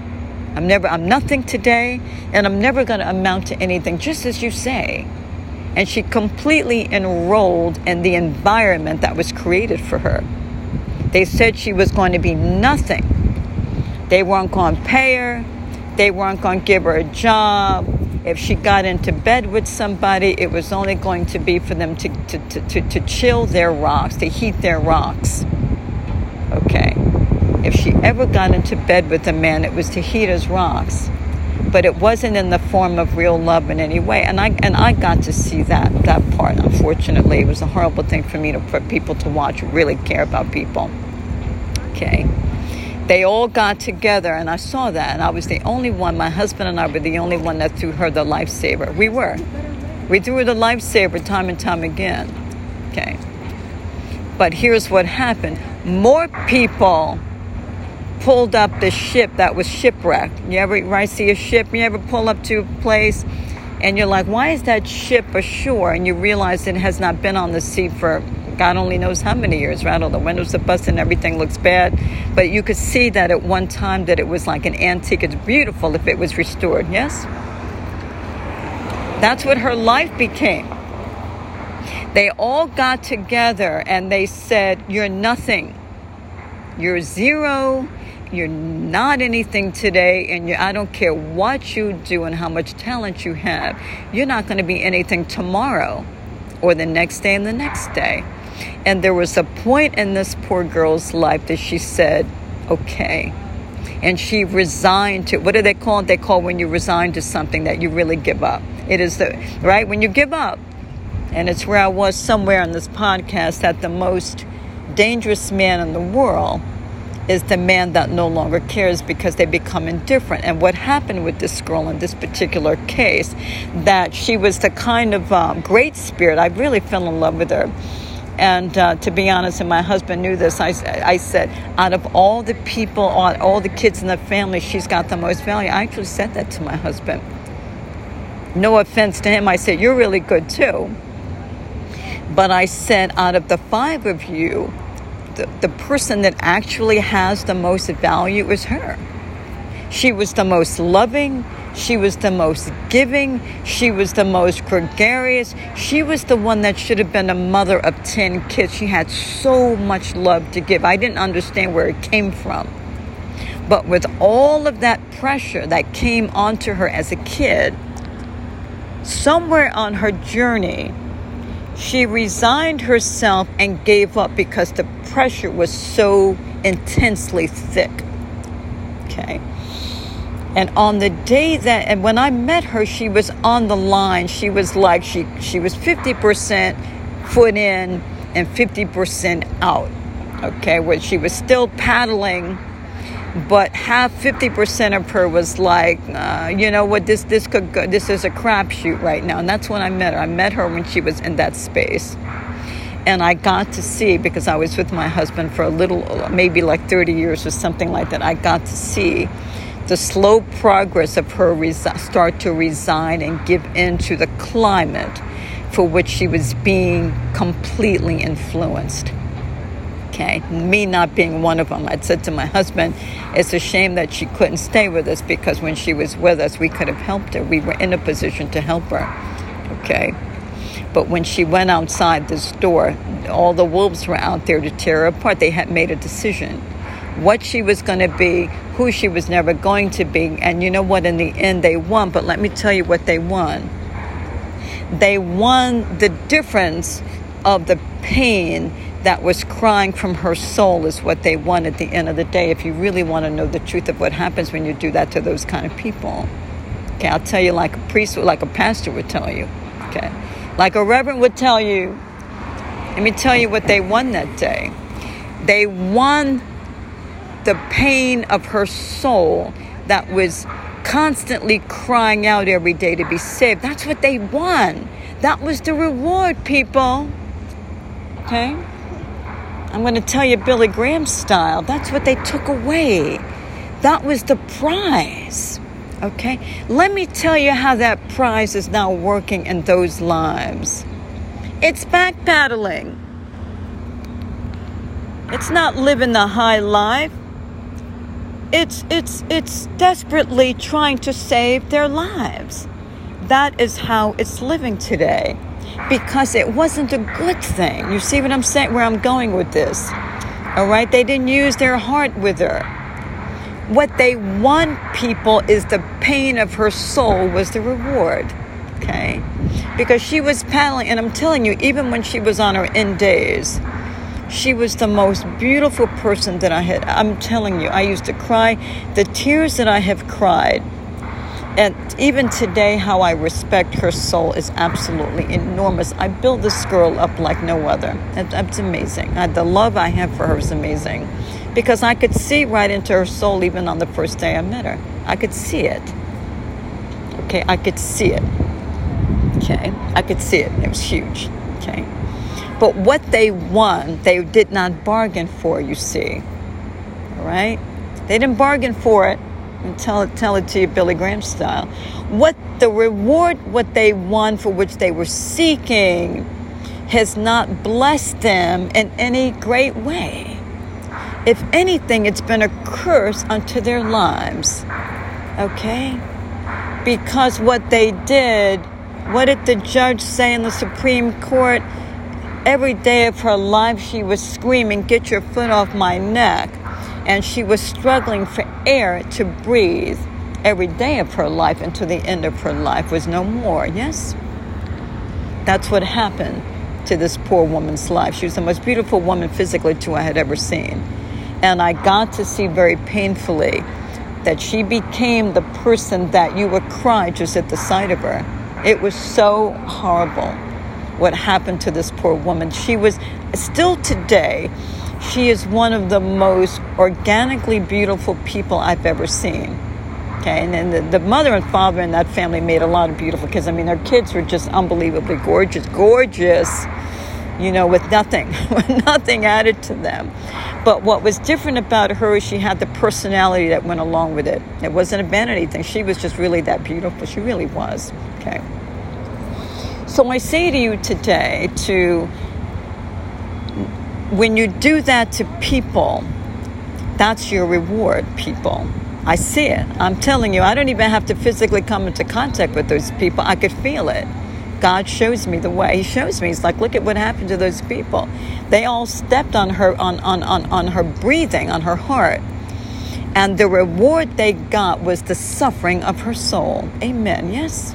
I'm never, I'm nothing today, and I'm never going to amount to anything, just as you say. And she completely enrolled in the environment that was created for her. They said she was going to be nothing. They weren't going to pay her. They weren't going to give her a job. If she got into bed with somebody, it was only going to be for them to, to, to, to, to chill their rocks, to heat their rocks. Okay. If she ever got into bed with a man, it was to heat his rocks but it wasn't in the form of real love in any way. And I and I got to see that that part. Unfortunately, it was a horrible thing for me to for people to watch really care about people. Okay. They all got together, and I saw that, and I was the only one. My husband and I were the only one that threw her the lifesaver. We were. We threw her the lifesaver time and time again. Okay. But here's what happened more people pulled up the ship that was shipwrecked. You ever right, see a ship? You ever pull up to a place and you're like, why is that ship ashore? And you realize it has not been on the sea for God only knows how many years, right? All the windows are busted and everything looks bad. But you could see that at one time that it was like an antique. It's beautiful if it was restored, yes? That's what her life became. They all got together and they said, You're nothing. You're zero you're not anything today, and I don't care what you do and how much talent you have, you're not going to be anything tomorrow or the next day and the next day. And there was a point in this poor girl's life that she said, okay. And she resigned to what do they call it? They call when you resign to something that you really give up. It is the right when you give up. And it's where I was somewhere in this podcast that the most dangerous man in the world is the man that no longer cares because they become indifferent. And what happened with this girl in this particular case, that she was the kind of um, great spirit. I really fell in love with her. And uh, to be honest, and my husband knew this, I, I said, out of all the people, all, all the kids in the family, she's got the most value. I actually said that to my husband. No offense to him, I said, You're really good too. But I said, out of the five of you, the, the person that actually has the most value is her. She was the most loving. She was the most giving. She was the most gregarious. She was the one that should have been a mother of 10 kids. She had so much love to give. I didn't understand where it came from. But with all of that pressure that came onto her as a kid, somewhere on her journey, she resigned herself and gave up because the pressure was so intensely thick. Okay. And on the day that, and when I met her, she was on the line. She was like, she, she was 50% foot in and 50% out. Okay. Where she was still paddling but half 50% of her was like uh, you know what? This this could go, this is a crapshoot right now. And that's when i met her. I met her when she was in that space. And i got to see because i was with my husband for a little maybe like 30 years or something like that i got to see the slow progress of her start to resign and give in to the climate for which she was being completely influenced okay? Me not being one of them. I'd said to my husband, it's a shame that she couldn't stay with us because when she was with us, we could have helped her. We were in a position to help her, okay? But when she went outside this door, all the wolves were out there to tear her apart. They had made a decision what she was going to be, who she was never going to be. And you know what? In the end, they won. But let me tell you what they won. They won the difference of the pain that was crying from her soul is what they want at the end of the day if you really want to know the truth of what happens when you do that to those kind of people. Okay i'll tell you like a priest like a pastor would tell you okay? Like a reverend would tell you let me tell you what they won that day. They won the pain of her soul that was constantly crying out every day to be saved. That's what they won. That was the reward people. Okay I'm going to tell you Billy Graham style. That's what they took away. That was the prize. Okay? Let me tell you how that prize is now working in those lives. It's backpedaling. It's not living the high life. It's it's it's desperately trying to save their lives. that is how it's living today because it wasn't a good thing. You see what I'm saying? Where I'm going with this. All right? They didn't use their heart with her. What they want people is the pain of her soul was the reward. Okay? Because she was paddling, and I'm telling you, even when she was on her end days, she was the most beautiful person that I had. I'm telling you, I used to cry. The tears that I have cried and even today, how I respect her soul is absolutely enormous. I built this girl up like no other. That's amazing. Uh, the love I have for her is amazing because I could see right into her soul even on the first day I met her. I could see it. Okay, I could see it. Okay, I could see it. It was huge. Okay. But what they won, they did not bargain for, you see. All right? They didn't bargain for it and tell it, tell it to you Billy Graham style. What the reward, what they won for which they were seeking, has not blessed them in any great way. If anything, it's been a curse unto their lives. Okay? Because what they did, what did the judge say in the Supreme Court? Every day of her life, she was screaming, Get your foot off my neck and she was struggling for air to breathe every day of her life until the end of her life was no more. Yes? That's what happened to this poor woman's life. She was the most beautiful woman physically, too, I had ever seen. And I got to see very painfully that she became the person that you would cry just at the sight of her. It was so horrible what happened to this poor woman. She was still today she is one of the most organically beautiful people I've ever seen. Okay, and then the, the mother and father in that family made a lot of beautiful kids. I mean, their kids were just unbelievably gorgeous, gorgeous, you know, with nothing, with nothing added to them. But what was different about her is she had the personality that went along with it. It wasn't a vanity thing. She was just really that beautiful. She really was. Okay. So I say to you today to when you do that to people, that's your reward, people. I see it. I'm telling you, I don't even have to physically come into contact with those people. I could feel it. God shows me the way. He shows me. He's like, look at what happened to those people. They all stepped on her on, on, on, on her breathing, on her heart. And the reward they got was the suffering of her soul. Amen. Yes?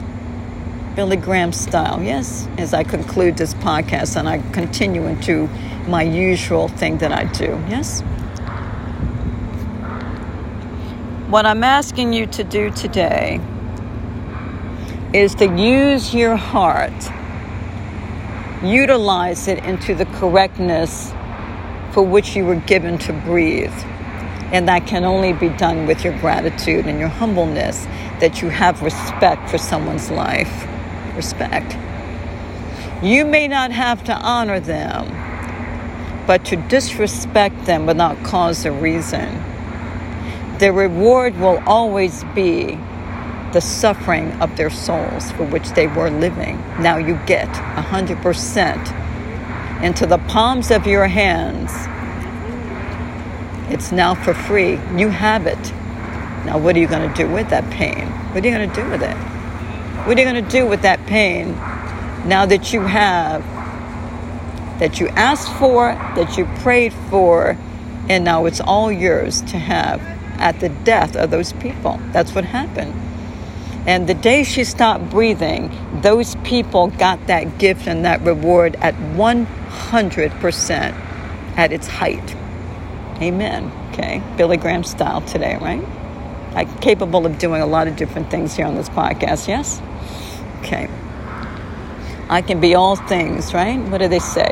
Billy Graham style. Yes? As I conclude this podcast and I continue into my usual thing that I do. Yes? What I'm asking you to do today is to use your heart, utilize it into the correctness for which you were given to breathe. And that can only be done with your gratitude and your humbleness, that you have respect for someone's life. Respect. You may not have to honor them, but to disrespect them without cause or reason. The reward will always be the suffering of their souls for which they were living. Now you get 100% into the palms of your hands. It's now for free. You have it. Now, what are you going to do with that pain? What are you going to do with it? What are you going to do with that pain now that you have that you asked for, that you prayed for, and now it's all yours to have at the death of those people. That's what happened. And the day she stopped breathing, those people got that gift and that reward at 100% at its height. Amen. Okay. Billy Graham style today, right? I'm capable of doing a lot of different things here on this podcast, yes? Okay. I can be all things, right? What do they say?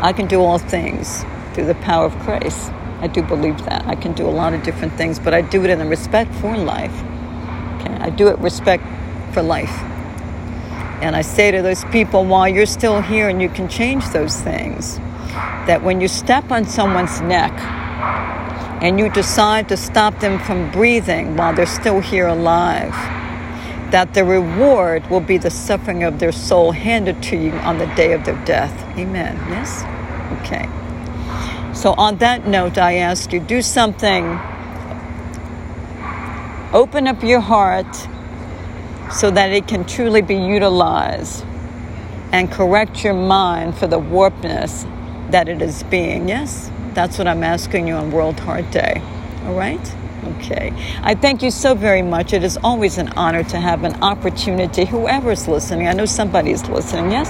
I can do all things through the power of Christ. I do believe that. I can do a lot of different things, but I do it in the respect for life. Okay? I do it respect for life. And I say to those people, while you're still here and you can change those things, that when you step on someone's neck and you decide to stop them from breathing while they're still here alive, that the reward will be the suffering of their soul handed to you on the day of their death. Amen. Yes? Okay. So, on that note, I ask you do something. Open up your heart so that it can truly be utilized and correct your mind for the warpness that it is being. Yes, that's what I'm asking you on World Heart Day. All right? Okay. I thank you so very much. It is always an honor to have an opportunity, whoever's listening. I know somebody's listening, yes?